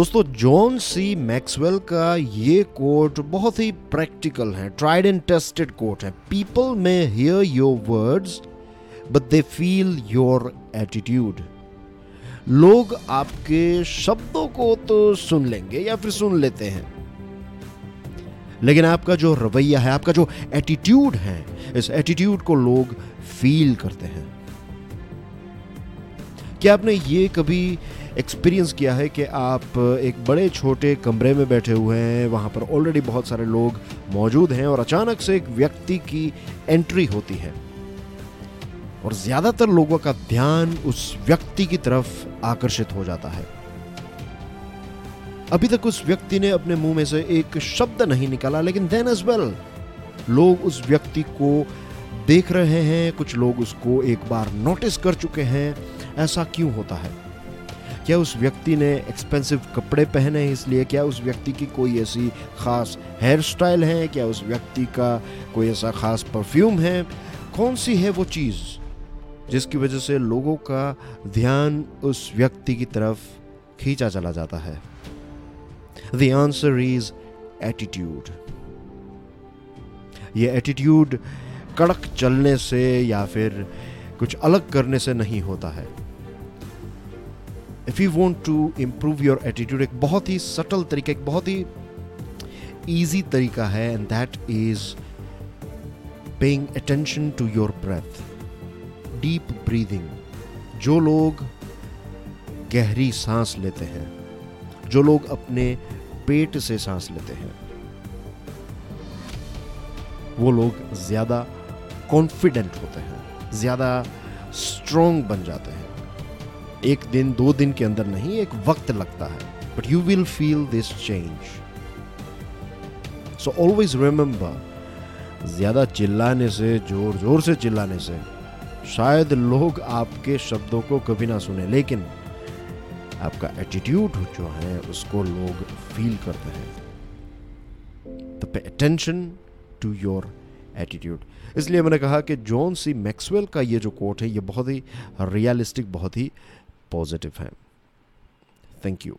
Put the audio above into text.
दोस्तों, John C Maxwell का ये कोट बहुत ही प्रैक्टिकल है ट्राइड एंड टेस्टेड कोट है। People may hear your words but they feel your attitude लोग आपके शब्दों को तो सुन लेंगे या फिर सुन लेते हैं। लेकिन आपका जो रवैया है, आपका जो एटीट्यूड है, इस एटीट्यूड को लोग फील करते हैं। क्या आपने ये कभी एक्सपीरियंस किया है कि आप एक बड़े छोटे कमरे में बैठे हुए हैं, वहाँ पर ऑलरेडी बहुत सारे लोग मौजूद हैं और अचानक से एक व्यक्ति की एंट्री होती है। और ज़्यादातर लोगों का ध्यान उस व्यक्ति की तरफ़ आकर्षित हो जाता है। अभी तक उस व्यक्ति ने अपने मुँह में से एक शब्द नहीं निकाला, लेकिन देन एज वेल लोग उस व्यक्ति को देख रहे हैं, कुछ लोग उसको एक बार नोटिस कर चुके हैं। ऐसा क्यों होता है? क्या उस व्यक्ति ने एक्सपेंसिव कपड़े पहने हैं इसलिए? क्या उस व्यक्ति की कोई ऐसी खास हेयर स्टाइल है? क्या उस व्यक्ति का कोई ऐसा खास परफ्यूम है? कौन सी है वो चीज़ जिसकी वजह से लोगों का ध्यान उस व्यक्ति की तरफ़ खींचा चला जाता है? द आंसर इज़ एटीट्यूड ये एटीट्यूड कड़क चलने से या फिर कुछ अलग करने से नहीं होता है। If you want to improve your attitude एक बहुत ही सटल तरीका, एक बहुत ही ईजी तरीका है and that is paying attention to your breath deep breathing जो लोग गहरी सांस लेते हैं, जो लोग अपने पेट से सांस लेते हैं, वो लोग ज़्यादा कॉन्फिडेंट होते हैं, ज़्यादा स्ट्रोंग बन जाते हैं। एक दिन, दो दिन के अंदर नहीं, एक वक्त लगता है। But you will feel this change so always remember ज़्यादा चिल्लाने से, ज़ोर ज़ोर से चिल्लाने से, शायद लोग आपके शब्दों को कभी ना सुने, लेकिन आपका एटीट्यूड जो है, उसको लोग फील करते हैं। तो pay attention to your attitude इसलिए मैंने कहा कि जॉन सी मैक्सवेल का ये जो कोट है, ये बहुत ही रियलिस्टिक बहुत ही पॉजिटिव है थैंक यू